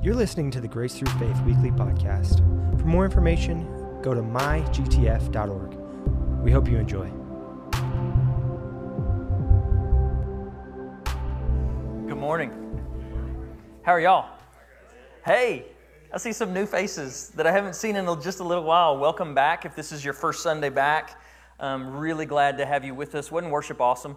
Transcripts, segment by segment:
You're listening to the Grace Through Faith Weekly Podcast. For more information, go to mygtf.org. We hope you enjoy. Good morning. How are y'all? Hey, I see some new faces that I haven't seen in just a little while. Welcome back. If this is your first Sunday back, I'm really glad to have you with us. Wasn't worship awesome?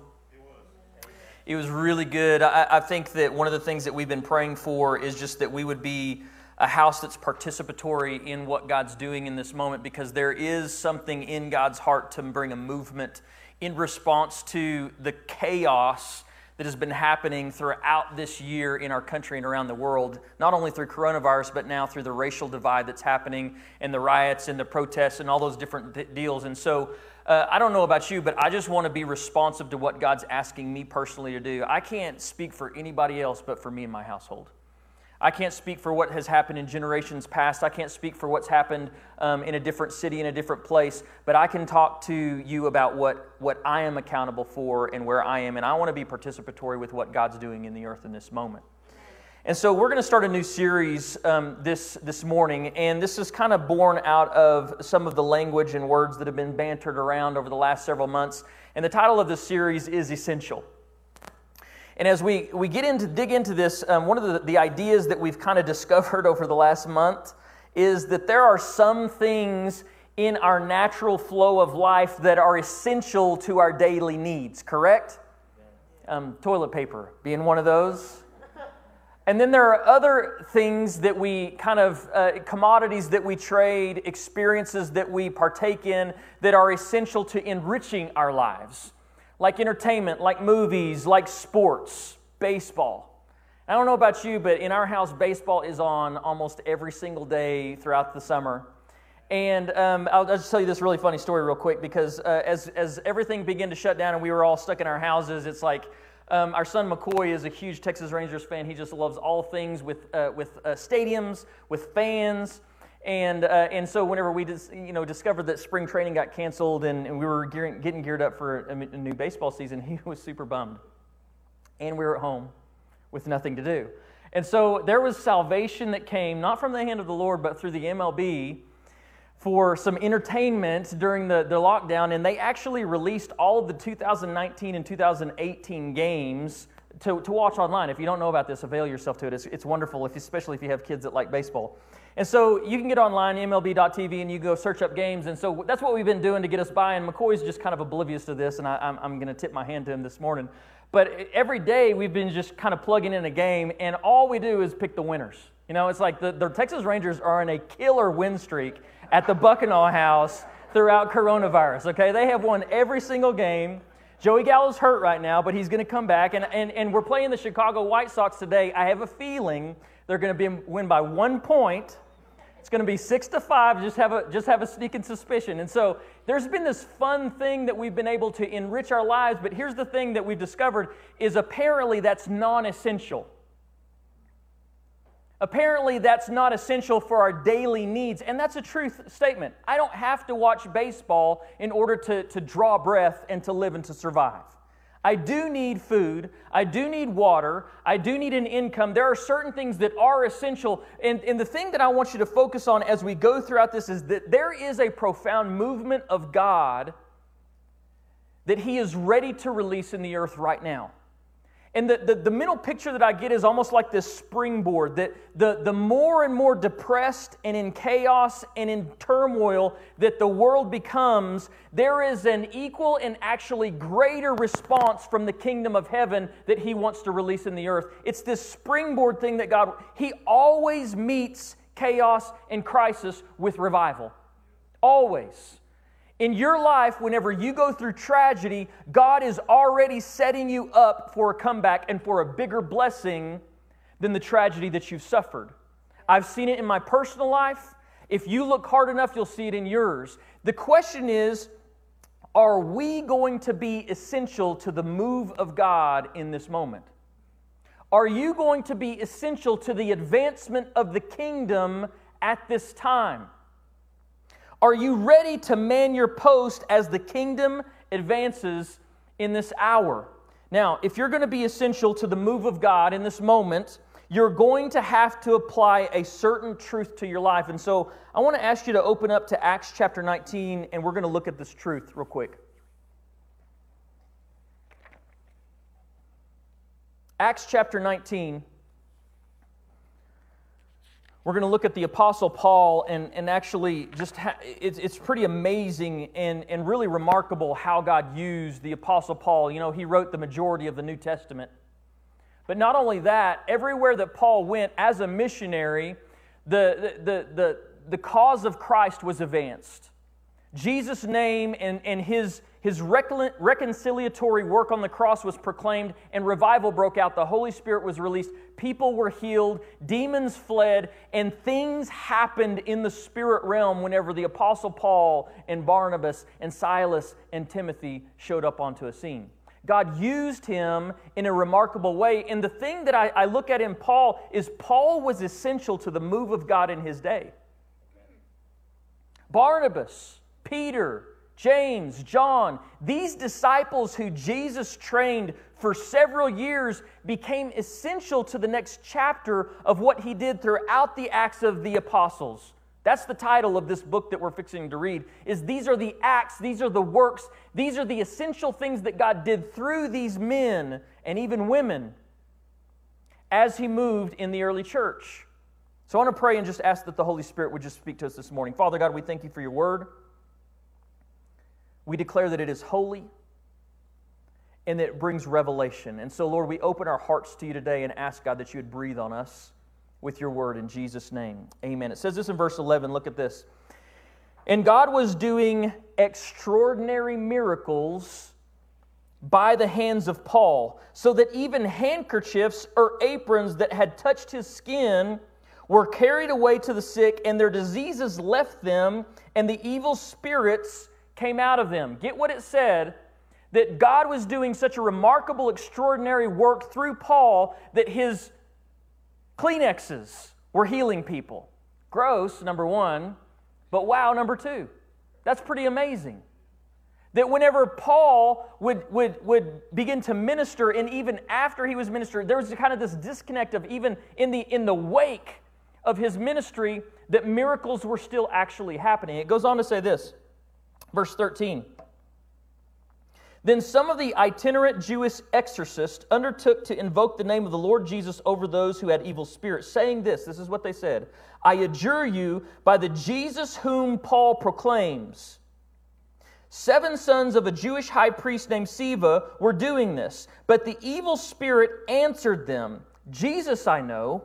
It was really good. I, I, think that one of the things that we've been praying for is just that we would be a house that's participatory in what God's doing in this moment because there is something in God's heart to bring a movement in response to the chaos that has been happening throughout this year in our country and around the world, not only through coronavirus, but now through the racial divide that's happening and the riots and the protests and all those different deals. And so uh, I don't know about you, but I just want to be responsive to what God's asking me personally to do. I can't speak for anybody else but for me and my household. I can't speak for what has happened in generations past. I can't speak for what's happened um, in a different city, in a different place, but I can talk to you about what, what I am accountable for and where I am. And I want to be participatory with what God's doing in the earth in this moment. And so we're going to start a new series um, this, this morning, and this is kind of born out of some of the language and words that have been bantered around over the last several months. And the title of this series is Essential. And as we, we get into dig into this, um, one of the, the ideas that we've kind of discovered over the last month is that there are some things in our natural flow of life that are essential to our daily needs, correct? Um, toilet paper being one of those. And then there are other things that we kind of, uh, commodities that we trade, experiences that we partake in that are essential to enriching our lives, like entertainment, like movies, like sports, baseball. I don't know about you, but in our house, baseball is on almost every single day throughout the summer. And um, I'll, I'll, just tell you this really funny story, real quick, because uh, as, as everything began to shut down and we were all stuck in our houses, it's like um, our son McCoy is a huge Texas Rangers fan. He just loves all things with, uh, with uh, stadiums, with fans. And, uh, and so whenever we dis, you know, discovered that spring training got canceled and, and we were gearing, getting geared up for a, a new baseball season, he was super bummed. And we were at home with nothing to do. And so there was salvation that came, not from the hand of the Lord, but through the MLB for some entertainment during the, the lockdown, and they actually released all of the 2019 and 2018 games to, to watch online. If you don't know about this, avail yourself to it. It's, it's wonderful, if, especially if you have kids that like baseball. And so you can get online, MLB.tv, and you go search up games. And so that's what we've been doing to get us by. And McCoy's just kind of oblivious to this, and I, I'm, I'm going to tip my hand to him this morning. But every day we've been just kind of plugging in a game, and all we do is pick the winners. You know, it's like the, the Texas Rangers are on a killer win streak at the Bucknall House throughout coronavirus. Okay, they have won every single game. Joey Gallo's hurt right now, but he's going to come back. And, and, and we're playing the Chicago White Sox today. I have a feeling they're going to be win by one point. It's going to be six to five. Just have a just have a sneaking suspicion. And so there's been this fun thing that we've been able to enrich our lives. But here's the thing that we've discovered is apparently that's non-essential. Apparently, that's not essential for our daily needs, and that's a truth statement. I don't have to watch baseball in order to, to draw breath and to live and to survive. I do need food. I do need water. I do need an income. There are certain things that are essential. And, and the thing that I want you to focus on as we go throughout this is that there is a profound movement of God that He is ready to release in the earth right now. And the, the, the, mental picture that I get is almost like this springboard that the, the more and more depressed and in chaos and in turmoil that the world becomes, there is an equal and actually greater response from the kingdom of heaven that He wants to release in the earth. It's this springboard thing that God, He always meets chaos and crisis with revival. Always. In your life, whenever you go through tragedy, God is already setting you up for a comeback and for a bigger blessing than the tragedy that you've suffered. I've seen it in my personal life. If you look hard enough, you'll see it in yours. The question is are we going to be essential to the move of God in this moment? Are you going to be essential to the advancement of the kingdom at this time? Are you ready to man your post as the kingdom advances in this hour? Now, if you're going to be essential to the move of God in this moment, you're going to have to apply a certain truth to your life. And so I want to ask you to open up to Acts chapter 19, and we're going to look at this truth real quick. Acts chapter 19. We're going to look at the Apostle Paul, and, and actually, just ha- it's, it's pretty amazing and, and really remarkable how God used the Apostle Paul. You know, he wrote the majority of the New Testament. But not only that, everywhere that Paul went as a missionary, the, the, the, the, the cause of Christ was advanced. Jesus' name and, and his, his reconciliatory work on the cross was proclaimed, and revival broke out. The Holy Spirit was released. People were healed, demons fled, and things happened in the spirit realm whenever the Apostle Paul and Barnabas and Silas and Timothy showed up onto a scene. God used him in a remarkable way. And the thing that I, I look at in Paul is Paul was essential to the move of God in his day. Barnabas, Peter, James, John, these disciples who Jesus trained for several years became essential to the next chapter of what he did throughout the Acts of the Apostles. That's the title of this book that we're fixing to read is these are the acts, these are the works, these are the essential things that God did through these men and even women as he moved in the early church. So I want to pray and just ask that the Holy Spirit would just speak to us this morning. Father God, we thank you for your word. We declare that it is holy and that it brings revelation. And so, Lord, we open our hearts to you today and ask, God, that you would breathe on us with your word in Jesus' name. Amen. It says this in verse 11. Look at this. And God was doing extraordinary miracles by the hands of Paul, so that even handkerchiefs or aprons that had touched his skin were carried away to the sick, and their diseases left them, and the evil spirits came out of them. Get what it said that God was doing such a remarkable, extraordinary work through Paul that his Kleenexes were healing people. Gross, number one, but wow, number two. That's pretty amazing. That whenever Paul would, would, would begin to minister, and even after he was ministered, there was kind of this disconnect of even in the, in the wake of his ministry, that miracles were still actually happening. It goes on to say this, verse 13. Then some of the itinerant Jewish exorcists undertook to invoke the name of the Lord Jesus over those who had evil spirits, saying this this is what they said I adjure you by the Jesus whom Paul proclaims. Seven sons of a Jewish high priest named Sceva were doing this, but the evil spirit answered them Jesus I know,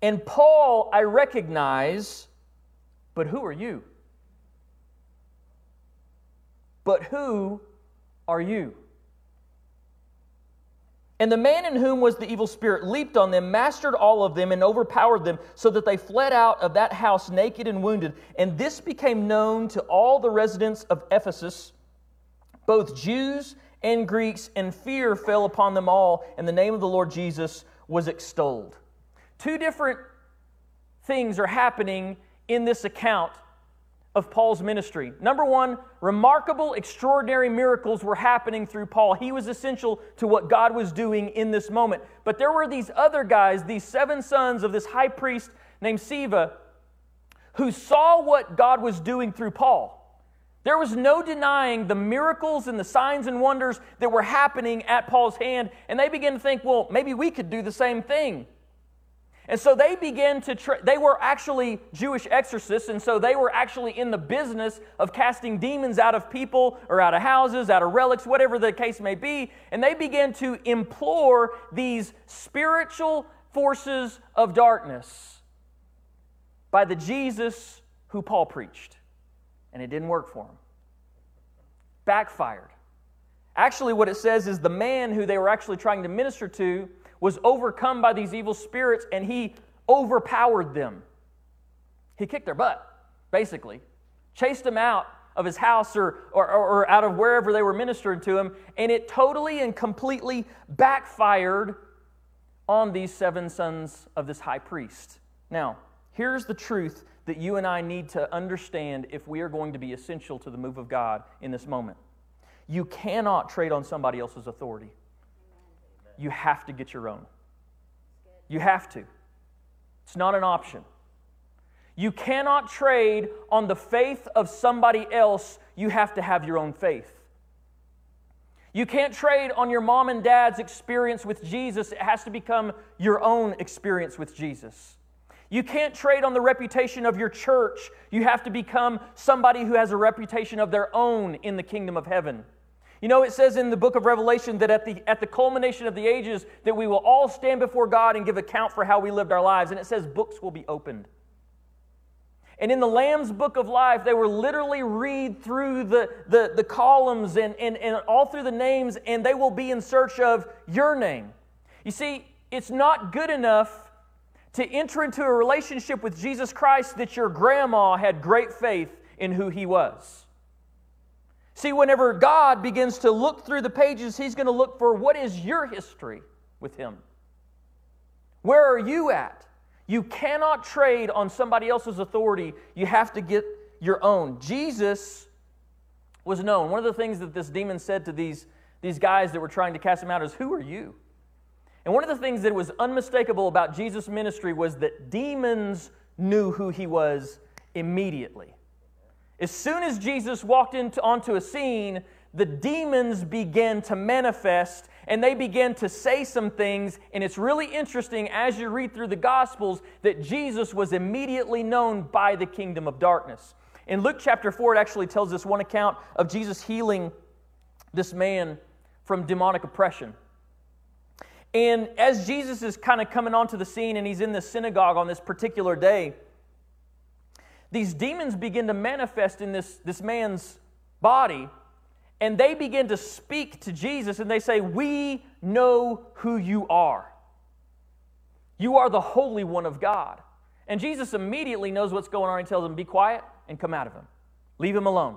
and Paul I recognize, but who are you? But who are you? And the man in whom was the evil spirit leaped on them, mastered all of them, and overpowered them, so that they fled out of that house naked and wounded. And this became known to all the residents of Ephesus, both Jews and Greeks, and fear fell upon them all, and the name of the Lord Jesus was extolled. Two different things are happening in this account of Paul's ministry. Number one, remarkable, extraordinary miracles were happening through Paul. He was essential to what God was doing in this moment. But there were these other guys, these seven sons of this high priest named Sceva, who saw what God was doing through Paul. There was no denying the miracles and the signs and wonders that were happening at Paul's hand, and they began to think, well, maybe we could do the same thing. And so they began to, tra- they were actually Jewish exorcists, and so they were actually in the business of casting demons out of people or out of houses, out of relics, whatever the case may be. And they began to implore these spiritual forces of darkness by the Jesus who Paul preached. And it didn't work for him. Backfired. Actually, what it says is the man who they were actually trying to minister to was overcome by these evil spirits and he overpowered them. He kicked their butt, basically, chased them out of his house or, or, or out of wherever they were ministering to him, and it totally and completely backfired on these seven sons of this high priest. Now, here's the truth that you and I need to understand if we are going to be essential to the move of God in this moment. You cannot trade on somebody else's authority you have to get your own. You have to. It's not an option. You cannot trade on the faith of somebody else. You have to have your own faith. You can't trade on your mom and dad's experience with Jesus. It has to become your own experience with Jesus. You can't trade on the reputation of your church. You have to become somebody who has a reputation of their own in the kingdom of heaven. You know, it says in the book of Revelation that at the, at the culmination of the ages, that we will all stand before God and give account for how we lived our lives. And it says books will be opened. And in the Lamb's book of life, they were literally read through the, the, the columns and, and, and all through the names, and they will be in search of your name. You see, it's not good enough to enter into a relationship with Jesus Christ that your grandma had great faith in who he was. See, whenever God begins to look through the pages, He's going to look for what is your history with Him? Where are you at? You cannot trade on somebody else's authority. You have to get your own. Jesus was known. One of the things that this demon said to these, these guys that were trying to cast him out is, Who are you? And one of the things that was unmistakable about Jesus' ministry was that demons knew who he was immediately. As soon as Jesus walked into, onto a scene, the demons began to manifest and they began to say some things. And it's really interesting as you read through the Gospels that Jesus was immediately known by the kingdom of darkness. In Luke chapter 4, it actually tells us one account of Jesus healing this man from demonic oppression. And as Jesus is kind of coming onto the scene and he's in the synagogue on this particular day, these demons begin to manifest in this, this man's body and they begin to speak to Jesus and they say, We know who you are. You are the Holy One of God. And Jesus immediately knows what's going on and tells them, Be quiet and come out of him. Leave him alone.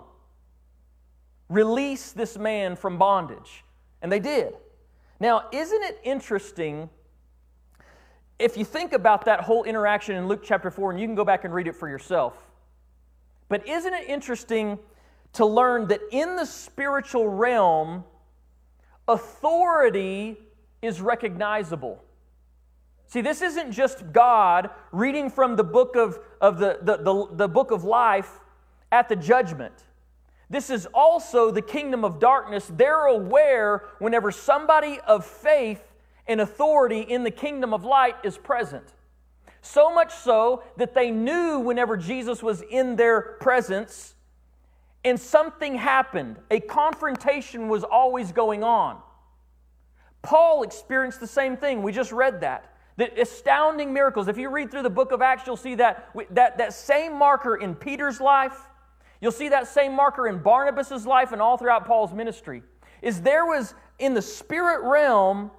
Release this man from bondage. And they did. Now, isn't it interesting? If you think about that whole interaction in Luke chapter 4, and you can go back and read it for yourself, but isn't it interesting to learn that in the spiritual realm, authority is recognizable? See, this isn't just God reading from the book of, of the, the, the, the book of life at the judgment. This is also the kingdom of darkness. They're aware whenever somebody of faith and authority in the kingdom of light is present. So much so that they knew whenever Jesus was in their presence and something happened, a confrontation was always going on. Paul experienced the same thing. We just read that. The astounding miracles. If you read through the book of Acts, you'll see that, that, that same marker in Peter's life You'll see that same marker in Barnabas' life and all throughout Paul's ministry. Is there was in the spirit realm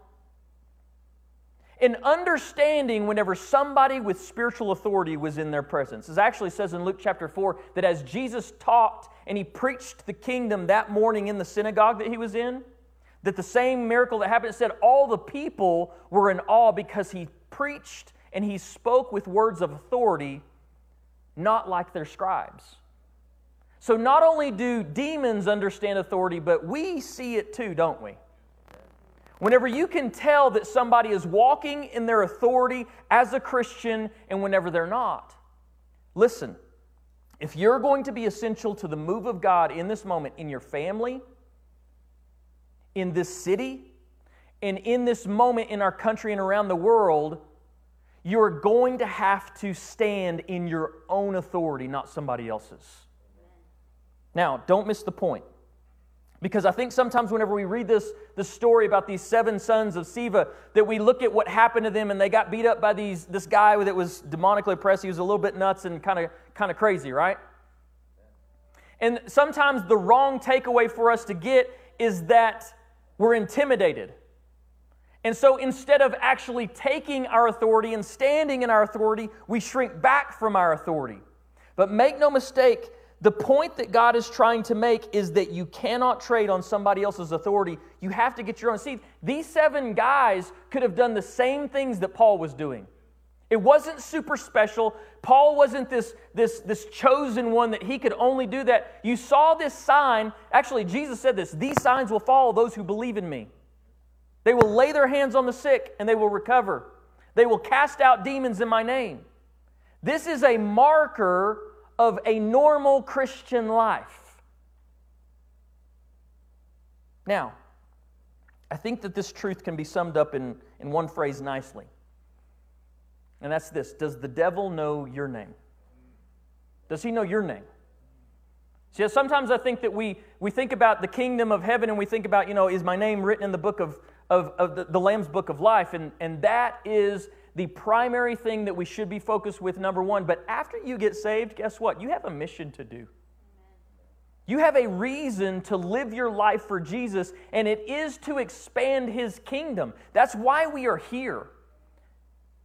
an understanding whenever somebody with spiritual authority was in their presence. It actually says in Luke chapter 4 that as Jesus talked and he preached the kingdom that morning in the synagogue that he was in, that the same miracle that happened said all the people were in awe because he preached and he spoke with words of authority, not like their scribes. So not only do demons understand authority, but we see it too, don't we? Whenever you can tell that somebody is walking in their authority as a Christian and whenever they're not. Listen, if you're going to be essential to the move of God in this moment, in your family, in this city, and in this moment in our country and around the world, you're going to have to stand in your own authority, not somebody else's. Now, don't miss the point. Because I think sometimes whenever we read this, this story about these seven sons of Sceva, that we look at what happened to them and they got beat up by these, this guy that was demonically oppressed. He was a little bit nuts and kind of kind of crazy, right? And sometimes the wrong takeaway for us to get is that we're intimidated. And so instead of actually taking our authority and standing in our authority, we shrink back from our authority. But make no mistake, the point that God is trying to make is that you cannot trade on somebody else's authority. You have to get your own. See, these seven guys could have done the same things that Paul was doing. It wasn't super special. Paul wasn't this, this, this chosen one that he could only do that. You saw this sign. Actually, Jesus said this These signs will follow those who believe in me. They will lay their hands on the sick and they will recover. They will cast out demons in my name. This is a marker of a normal Christian life. Now, I think that this truth can be summed up in, in one phrase nicely. And that's this Does the devil know your name? Does he know your name? See, sometimes I think that we, we think about the kingdom of heaven and we think about, you know, is my name written in the book of, of, of the, the Lamb's book of life? And, and that is the primary thing that we should be focused with, number one. But after you get saved, guess what? You have a mission to do. You have a reason to live your life for Jesus, and it is to expand his kingdom. That's why we are here.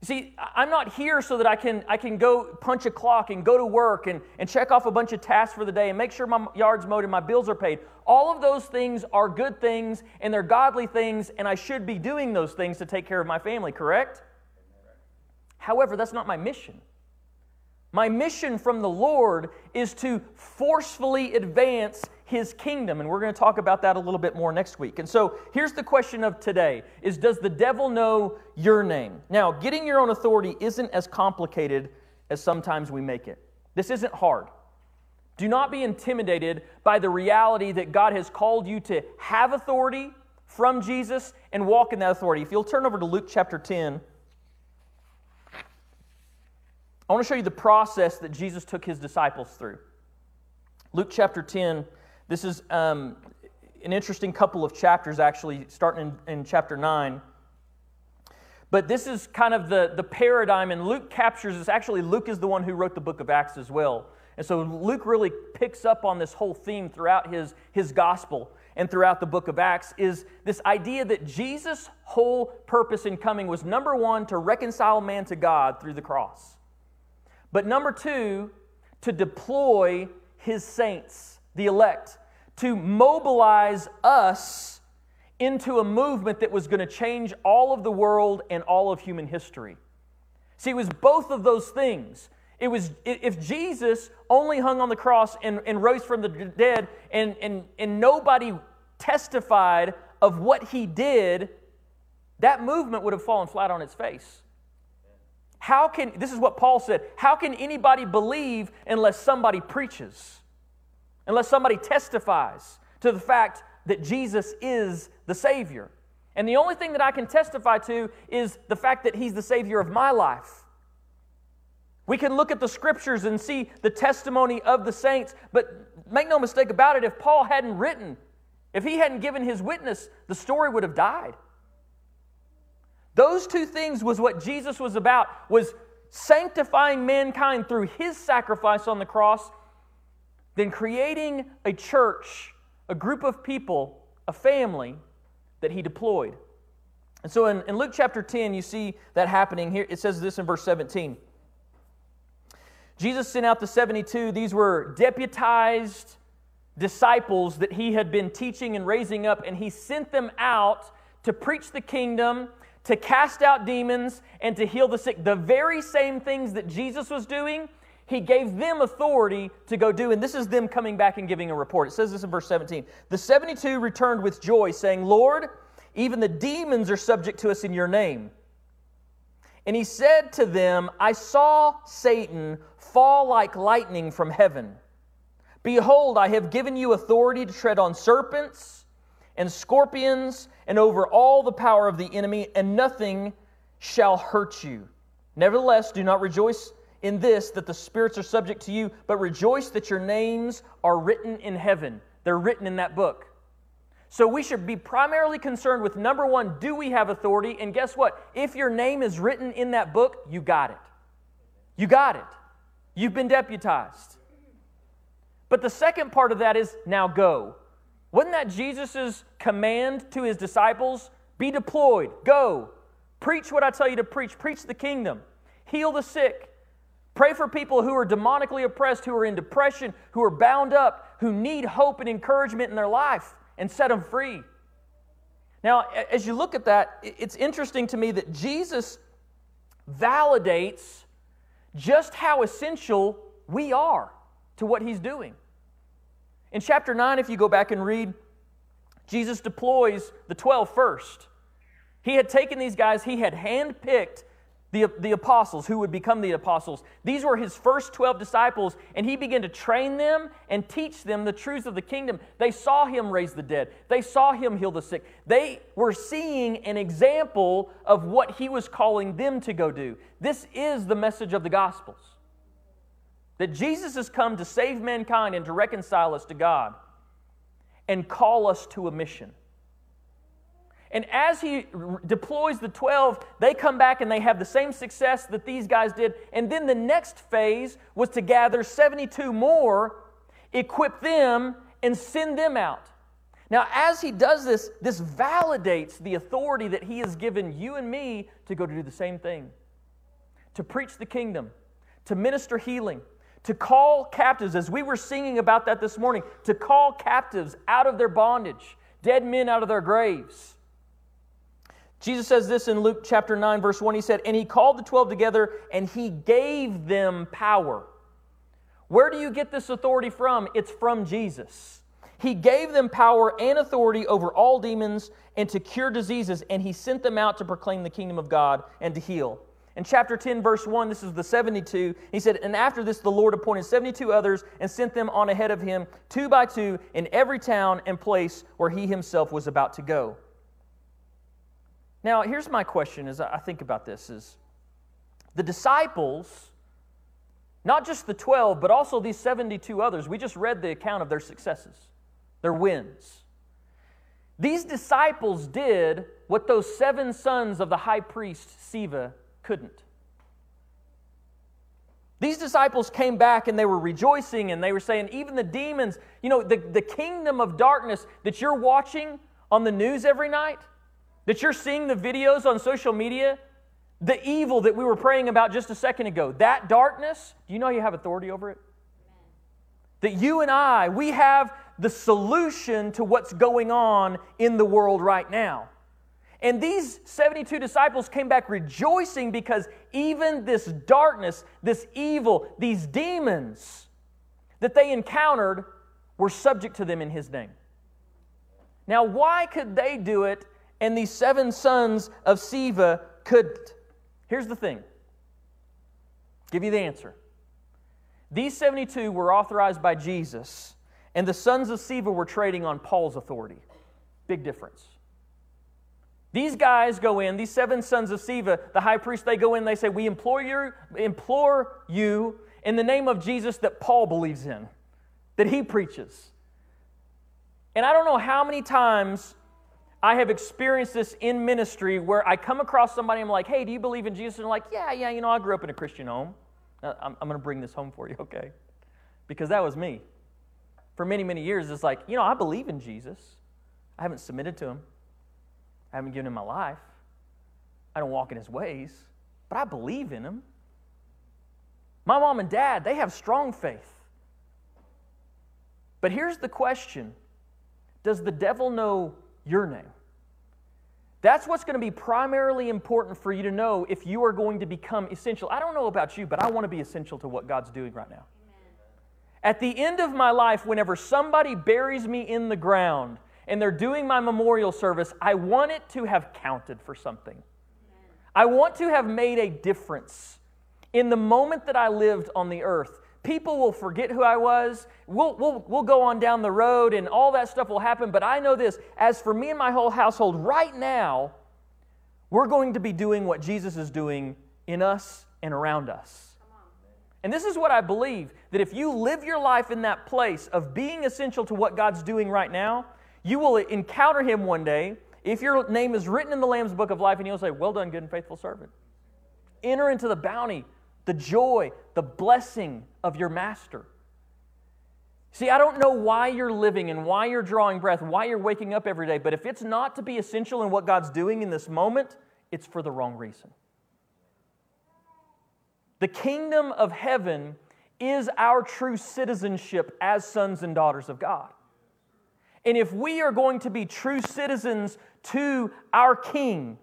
See, I'm not here so that I can, I can go punch a clock and go to work and, and check off a bunch of tasks for the day and make sure my yard's mowed and my bills are paid. All of those things are good things and they're godly things, and I should be doing those things to take care of my family, correct? However, that's not my mission. My mission from the Lord is to forcefully advance his kingdom and we're going to talk about that a little bit more next week. And so here's the question of today is does the devil know your name? Now getting your own authority isn't as complicated as sometimes we make it. This isn't hard. Do not be intimidated by the reality that god has called you to have authority from jesus and walk in that authority. If you'll turn over to luke chapter 10 I want to show you the process that Jesus took his disciples through. Luke chapter 10, this is um, an interesting couple of chapters, actually, starting in, in chapter 9. But this is kind of the, the paradigm, and Luke captures this. Actually, Luke is the one who wrote the book of Acts as well. And so Luke really picks up on this whole theme throughout his, his gospel and throughout the book of Acts is this idea that Jesus' whole purpose in coming was number one, to reconcile man to God through the cross. But number two, to deploy his saints, the elect, to mobilize us into a movement that was going to change all of the world and all of human history. See, it was both of those things. It was if Jesus only hung on the cross and, and rose from the dead and, and, and nobody testified of what he did, that movement would have fallen flat on its face. How can, this is what Paul said, how can anybody believe unless somebody preaches? Unless somebody testifies to the fact that Jesus is the Savior. And the only thing that I can testify to is the fact that He's the Savior of my life. We can look at the scriptures and see the testimony of the saints, but make no mistake about it, if Paul hadn't written, if he hadn't given his witness, the story would have died. Those two things was what Jesus was about, was sanctifying mankind through his sacrifice on the cross, then creating a church, a group of people, a family that he deployed. And so in, in Luke chapter 10, you see that happening here. It says this in verse 17. Jesus sent out the 72. These were deputized disciples that he had been teaching and raising up, and he sent them out to preach the kingdom to cast out demons, and to heal the sick. The very same things that Jesus was doing, he gave them authority to go do. And this is them coming back and giving a report. It says this in verse 17. The 72 returned with joy, saying, Lord, even the demons are subject to us in your name. And he said to them, I saw Satan fall like lightning from heaven. Behold, I have given you authority to tread on serpents and scorpions and over all the power of the enemy, and nothing shall hurt you. Nevertheless, do not rejoice in this that the spirits are subject to you, but rejoice that your names are written in heaven. They're written in that book. So we should be primarily concerned with number one, do we have authority? And guess what? If your name is written in that book, you got it. You got it. You've been deputized. But the second part of that is now go. Wasn't that Jesus' command to his disciples? Be deployed, go, preach what I tell you to preach, preach the kingdom, heal the sick, pray for people who are demonically oppressed, who are in depression, who are bound up, who need hope and encouragement in their life, and set them free. Now, as you look at that, it's interesting to me that Jesus validates just how essential we are to what he's doing. In chapter 9, if you go back and read, Jesus deploys the 12 first. He had taken these guys, he had handpicked the, the apostles who would become the apostles. These were his first 12 disciples, and he began to train them and teach them the truths of the kingdom. They saw him raise the dead, they saw him heal the sick. They were seeing an example of what he was calling them to go do. This is the message of the Gospels that Jesus has come to save mankind and to reconcile us to God and call us to a mission. And as he deploys the 12, they come back and they have the same success that these guys did. And then the next phase was to gather 72 more, equip them, and send them out. Now, as he does this, this validates the authority that he has given you and me to go to do the same thing to preach the kingdom, to minister healing, to call captives, as we were singing about that this morning, to call captives out of their bondage, dead men out of their graves Jesus says this in Luke chapter 9, verse 1. He said, And he called the 12 together and he gave them power. Where do you get this authority from? It's from Jesus. He gave them power and authority over all demons and to cure diseases, and he sent them out to proclaim the kingdom of God and to heal. In chapter 10, verse 1, this is the 72. He said, And after this, the Lord appointed 72 others and sent them on ahead of him, two by two, in every town and place where he himself was about to go. Now, here's my question as I think about this is the disciples, not just the 12, but also these 72 others, we just read the account of their successes, their wins. These disciples did what those seven sons of the high priest Sceva couldn't. These disciples came back and they were rejoicing and they were saying, even the demons, you know, the, the kingdom of darkness that you're watching on the news every night, that you're seeing the videos on social media, the evil that we were praying about just a second ago, that darkness, do you know you have authority over it? That you and I, we have the solution to what's going on in the world right now. And these 72 disciples came back rejoicing because even this darkness, this evil, these demons that they encountered were subject to them in His name. Now, why could they do it and these seven sons of Sceva couldn't. Here's the thing give you the answer. These 72 were authorized by Jesus, and the sons of Sceva were trading on Paul's authority. Big difference. These guys go in, these seven sons of Sceva, the high priest, they go in, they say, We implore you, implore you in the name of Jesus that Paul believes in, that he preaches. And I don't know how many times I have experienced this in ministry where I come across somebody, I'm like, hey, do you believe in Jesus? And they're like, yeah, yeah, you know, I grew up in a Christian home. I'm, I'm going to bring this home for you, okay? Because that was me. For many, many years, it's like, you know, I believe in Jesus. I haven't submitted to him, I haven't given him my life, I don't walk in his ways, but I believe in him. My mom and dad, they have strong faith. But here's the question Does the devil know your name. That's what's going to be primarily important for you to know if you are going to become essential. I don't know about you, but I want to be essential to what God's doing right now. At the end of my life, whenever somebody buries me in the ground and they're doing my memorial service, I want it to have counted for something. I want to have made a difference in the moment that I lived on the earth. People will forget who I was. We'll, we'll, we'll go on down the road and all that stuff will happen. But I know this as for me and my whole household, right now, we're going to be doing what Jesus is doing in us and around us. And this is what I believe that if you live your life in that place of being essential to what God's doing right now, you will encounter Him one day. If your name is written in the Lamb's book of life, and He'll say, Well done, good and faithful servant. Enter into the bounty the joy, the blessing of your master. See, I don't know why you're living and why you're drawing breath, why you're waking up every day, but if it's not to be essential in what God's doing in this moment, it's for the wrong reason. The kingdom of heaven is our true citizenship as sons and daughters of God. And if we are going to be true citizens to our King,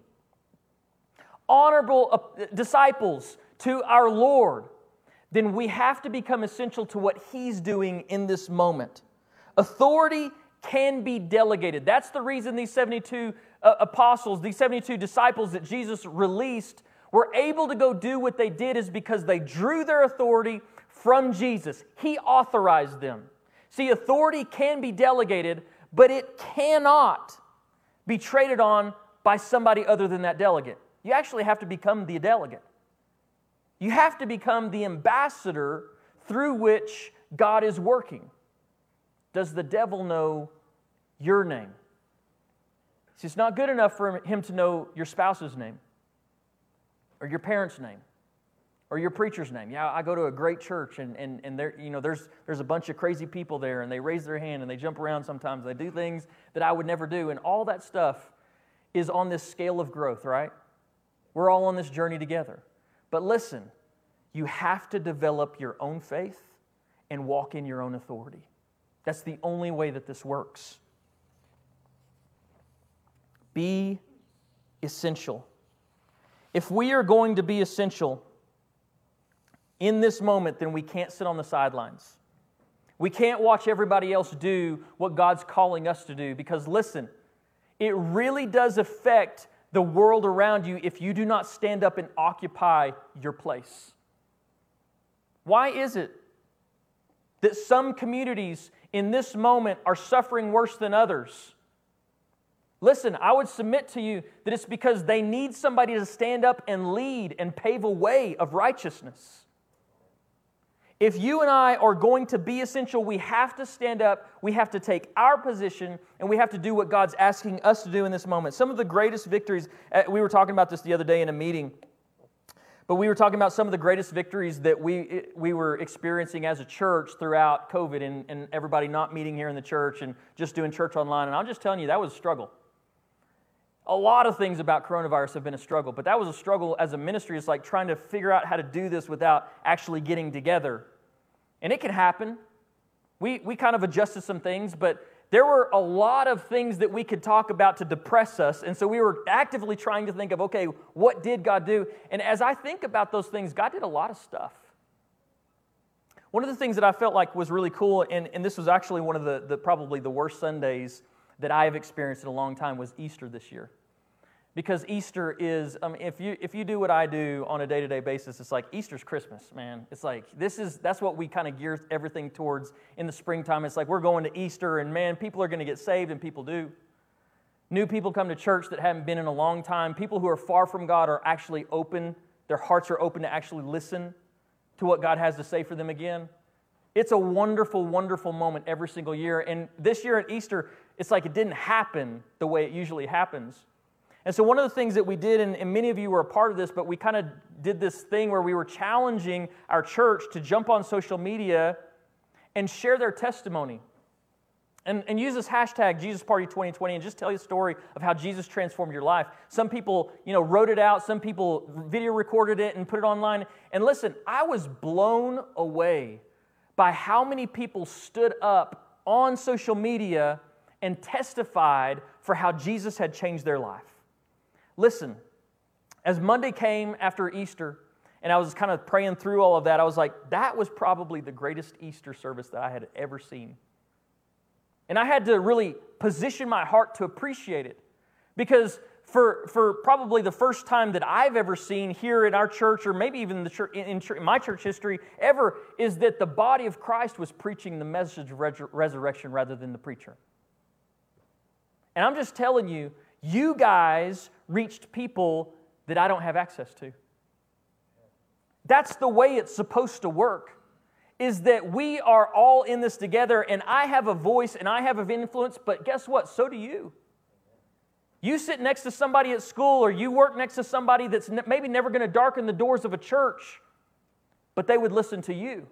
honorable uh, disciples, to our Lord, then we have to become essential to what He's doing in this moment. Authority can be delegated. That's the reason these 72 uh, apostles, these 72 disciples that Jesus released, were able to go do what they did is because they drew their authority from Jesus. He authorized them. See, authority can be delegated, but it cannot be traded on by somebody other than that delegate. You actually have to become the delegate. You have to become the ambassador through which God is working. Does the devil know your name? See, it's not good enough for him to know your spouse's name or your parents' name or your preacher's name. Yeah, I go to a great church and, and, and there, you know, there's, there's a bunch of crazy people there and they raise their hand and they jump around sometimes. They do things that I would never do. And all that stuff is on this scale of growth, right? We're all on this journey together. But listen, you have to develop your own faith and walk in your own authority. That's the only way that this works. Be essential. If we are going to be essential in this moment, then we can't sit on the sidelines. We can't watch everybody else do what God's calling us to do because, listen, it really does affect the world around you if you do not stand up and occupy your place. Why is it that some communities in this moment are suffering worse than others? Listen, I would submit to you that it's because they need somebody to stand up and lead and pave a way of righteousness. If you and I are going to be essential, we have to stand up, we have to take our position, and we have to do what God's asking us to do in this moment. Some of the greatest victories, uh, we were talking about this the other day in a meeting, but we were talking about some of the greatest victories that we, we were experiencing as a church throughout COVID and, and everybody not meeting here in the church and just doing church online. And I'm just telling you, that was a struggle a lot of things about coronavirus have been a struggle, but that was a struggle as a ministry. It's like trying to figure out how to do this without actually getting together. And it can happen. We, we kind of adjusted some things, but there were a lot of things that we could talk about to depress us. And so we were actively trying to think of, okay, what did God do? And as I think about those things, God did a lot of stuff. One of the things that I felt like was really cool, and, and this was actually one of the, the probably the worst Sundays that I have experienced in a long time, was Easter this year because Easter is, um, if, you, if you do what I do on a day to day basis, it's like Easter's Christmas, man. It's like, this is, that's what we kind of gear everything towards in the springtime. It's like we're going to Easter, and man, people are going to get saved, and people do. New people come to church that haven't been in a long time. People who are far from God are actually open, their hearts are open to actually listen to what God has to say for them again. It's a wonderful, wonderful moment every single year. And this year at Easter, it's like it didn't happen the way it usually happens. And so, one of the things that we did, and, and many of you were a part of this, but we kind of did this thing where we were challenging our church to jump on social media and share their testimony. And, and use this hashtag Jesus Party 2020 and just tell you a story of how Jesus transformed your life. Some people, you know, wrote it out, some people video recorded it and put it online. And listen, I was blown away by how many people stood up on social media and testified for how Jesus had changed their life. Listen, as Monday came after Easter, and I was kind of praying through all of that, I was like, that was probably the greatest Easter service that I had ever seen. And I had to really position my heart to appreciate it. Because for, for probably the first time that I've ever seen here in our church, or maybe even the church, in, in my church history ever, is that the body of Christ was preaching the message of resurrection rather than the preacher. And I'm just telling you, you guys reached people that I don't have access to. That's the way it's supposed to work. Is that we are all in this together, and I have a voice and I have an influence, but guess what? So do you. You sit next to somebody at school, or you work next to somebody that's maybe never going to darken the doors of a church, but they would listen to you.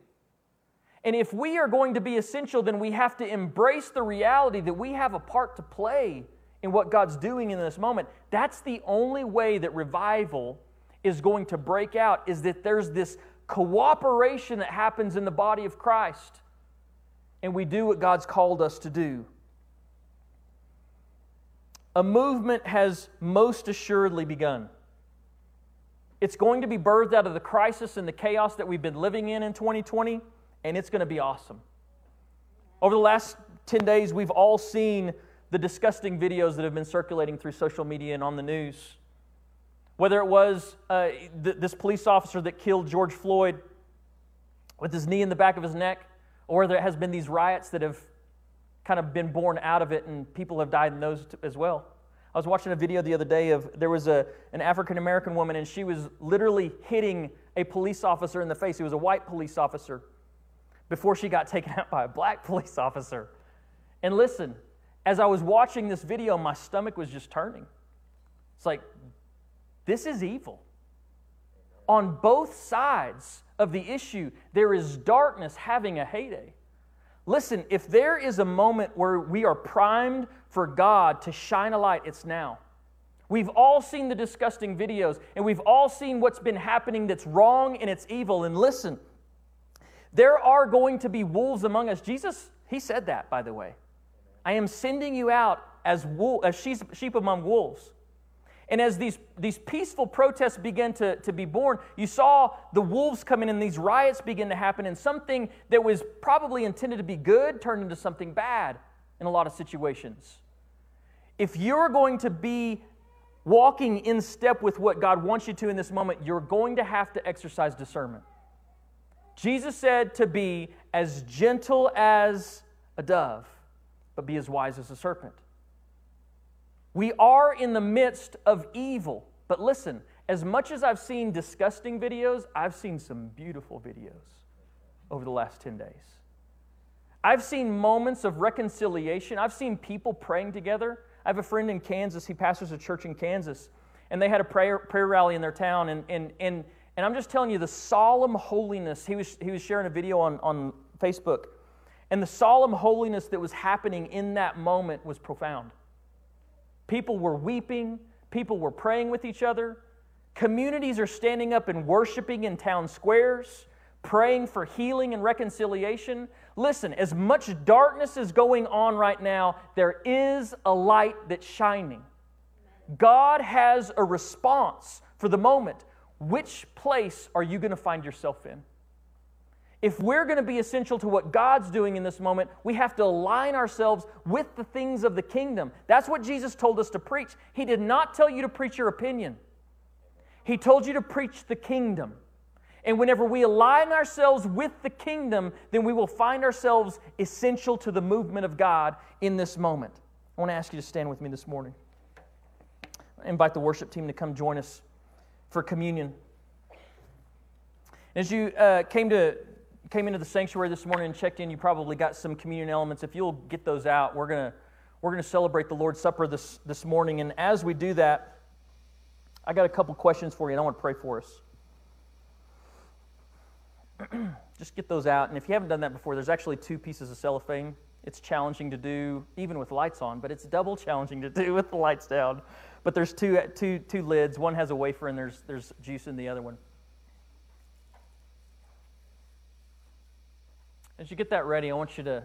And if we are going to be essential, then we have to embrace the reality that we have a part to play in what God's doing in this moment. That's the only way that revival is going to break out, is that there's this cooperation that happens in the body of Christ, and we do what God's called us to do. A movement has most assuredly begun. It's going to be birthed out of the crisis and the chaos that we've been living in in 2020, and it's going to be awesome. Over the last 10 days, we've all seen the disgusting videos that have been circulating through social media and on the news, Whether it was uh, th- this police officer that killed George Floyd with his knee in the back of his neck, or there has been these riots that have kind of been born out of it and people have died in those t- as well. I was watching a video the other day of there was a, an African American woman and she was literally hitting a police officer in the face. He was a white police officer before she got taken out by a black police officer. And listen, as I was watching this video, my stomach was just turning. It's like, this is evil. On both sides of the issue, there is darkness having a heyday. Listen, if there is a moment where we are primed for God to shine a light, it's now. We've all seen the disgusting videos, and we've all seen what's been happening that's wrong and it's evil. And listen, there are going to be wolves among us. Jesus, he said that, by the way. I am sending you out as, wool, as sheep, among wolves. And as these, these peaceful protests began to, to be born, you saw the wolves come in and these riots begin to happen, and something that was probably intended to be good turned into something bad in a lot of situations. If you're going to be walking in step with what God wants you to in this moment, you're going to have to exercise discernment. Jesus said to be as gentle as a dove, but be as wise as a serpent. We are in the midst of evil. But listen, as much as I've seen disgusting videos, I've seen some beautiful videos over the last 10 days. I've seen moments of reconciliation. I've seen people praying together. I have a friend in Kansas, he pastors a church in Kansas, and they had a prayer, prayer rally in their town. And, and, and, and I'm just telling you, the solemn holiness, he was, he was sharing a video on, on Facebook, and the solemn holiness that was happening in that moment was profound. People were weeping, people were praying with each other. Communities are standing up and worshiping in town squares, praying for healing and reconciliation. Listen, as much darkness is going on right now, there is a light that's shining. God has a response for the moment. Which place are you going to find yourself in? If we're going to be essential to what God's doing in this moment, we have to align ourselves with the things of the kingdom. That's what Jesus told us to preach. He did not tell you to preach your opinion, He told you to preach the kingdom. And whenever we align ourselves with the kingdom, then we will find ourselves essential to the movement of God in this moment. I want to ask you to stand with me this morning. I invite the worship team to come join us for communion. As you uh, came to came into the sanctuary this morning and checked in, you probably got some communion elements. If you'll get those out, we're going to we're to celebrate the Lord's Supper this, this morning. And as we do that, I got a couple questions for you, and I want to pray for us. Just get those out. And if you haven't done that before, there's actually two pieces of cellophane. It's challenging to do even with lights on, but it's double challenging to do with the lights down. But there's two, two, two lids. One has a wafer, and there's, there's juice in the other one. As you get that ready, I want you to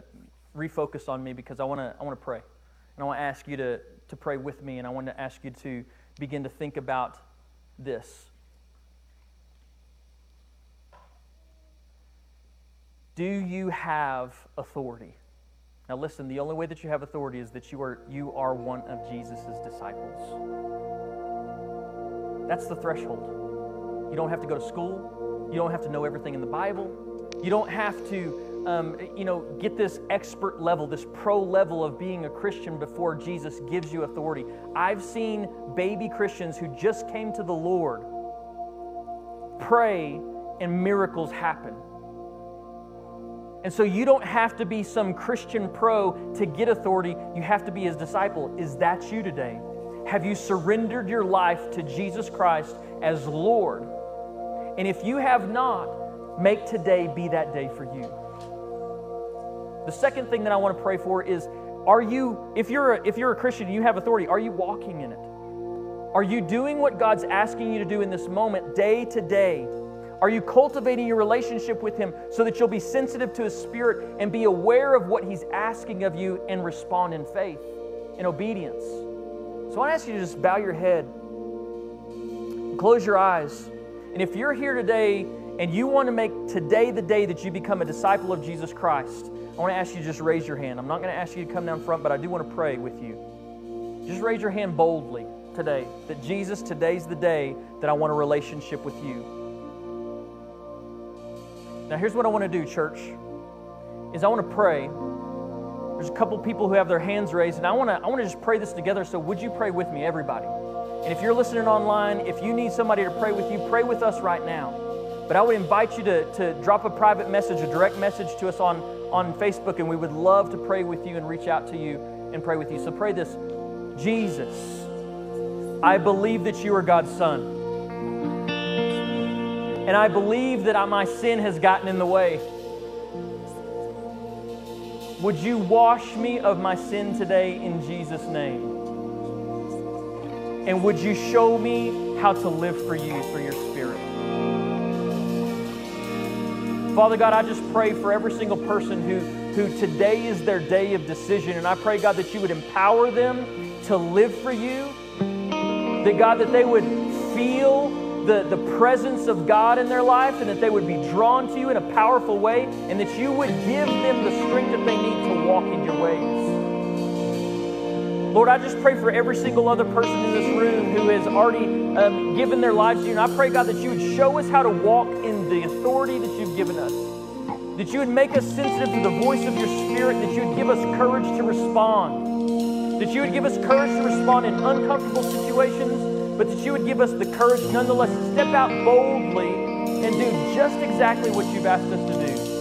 refocus on me because I want to I want to pray. And I want to ask you to, to pray with me, and I want to ask you to begin to think about this. Do you have authority? Now listen, the only way that you have authority is that you are you are one of Jesus' disciples. That's the threshold. You don't have to go to school. You don't have to know everything in the Bible. You don't have to um, you know, get this expert level, this pro level of being a Christian before Jesus gives you authority. I've seen baby Christians who just came to the Lord pray and miracles happen. And so you don't have to be some Christian pro to get authority. You have to be his disciple. Is that you today? Have you surrendered your life to Jesus Christ as Lord? And if you have not, make today be that day for you. The second thing that I want to pray for is are you if you're a, if you're a Christian and you have authority, are you walking in it? Are you doing what God's asking you to do in this moment day to day? Are you cultivating your relationship with Him so that you'll be sensitive to His Spirit and be aware of what He's asking of you and respond in faith, in obedience? So I want to ask you to just bow your head, close your eyes. And if you're here today and you want to make today the day that you become a disciple of Jesus Christ, I want to ask you to just raise your hand. I'm not going to ask you to come down front, but I do want to pray with you. Just raise your hand boldly. today that Jesus, today's the day that I want a relationship with you. Now, here's what I want to do, church. Is I want to pray. There's a couple people who have their hands raised, and I want to I want to just pray this together. So, would you pray with me, everybody? And if you're listening online, if you need somebody to pray with you, pray with us right now. But I would invite you to, to drop a private message, a direct message to us on, on Facebook, and we would love to pray with you and reach out to you and pray with you. So pray this Jesus, I believe that you are God's Son. And I believe that my sin has gotten in the way. Would you wash me of my sin today in Jesus' name? And would you show me how to live for you through your Spirit? Father God, I just pray for every single person who, who today is their day of decision. And I pray, God, that you would empower them to live for you. That, God, that they would feel the, the presence of God in their life and that they would be drawn to you in a powerful way and that you would give them the strength that they need to walk in your ways. Lord, I just pray for every single other person in this room who has already um, given their lives to you. And I pray, God, that you would show us how to walk in the authority that you've given us. That you would make us sensitive to the voice of your Spirit. That you would give us courage to respond. That you would give us courage to respond in uncomfortable situations, but that you would give us the courage nonetheless to step out boldly and do just exactly what you've asked us to do.